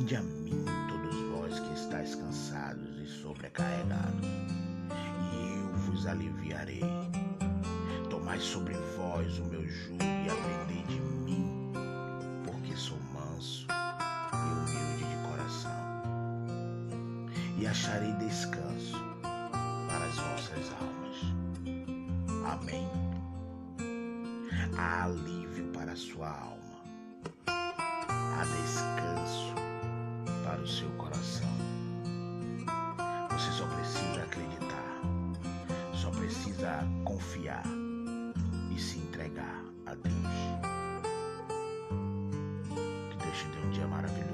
Vinde a mim, todos vós que estáis cansados e sobrecarregados, e eu vos aliviarei. Tomai sobre vós o meu jugo e aprendei de mim, porque sou manso e humilde de coração, e acharei descanso para as vossas almas. Amém. Há alívio para a sua alma. Só precisa confiar e se entregar a Deus. Que Deus te dê um dia maravilhoso.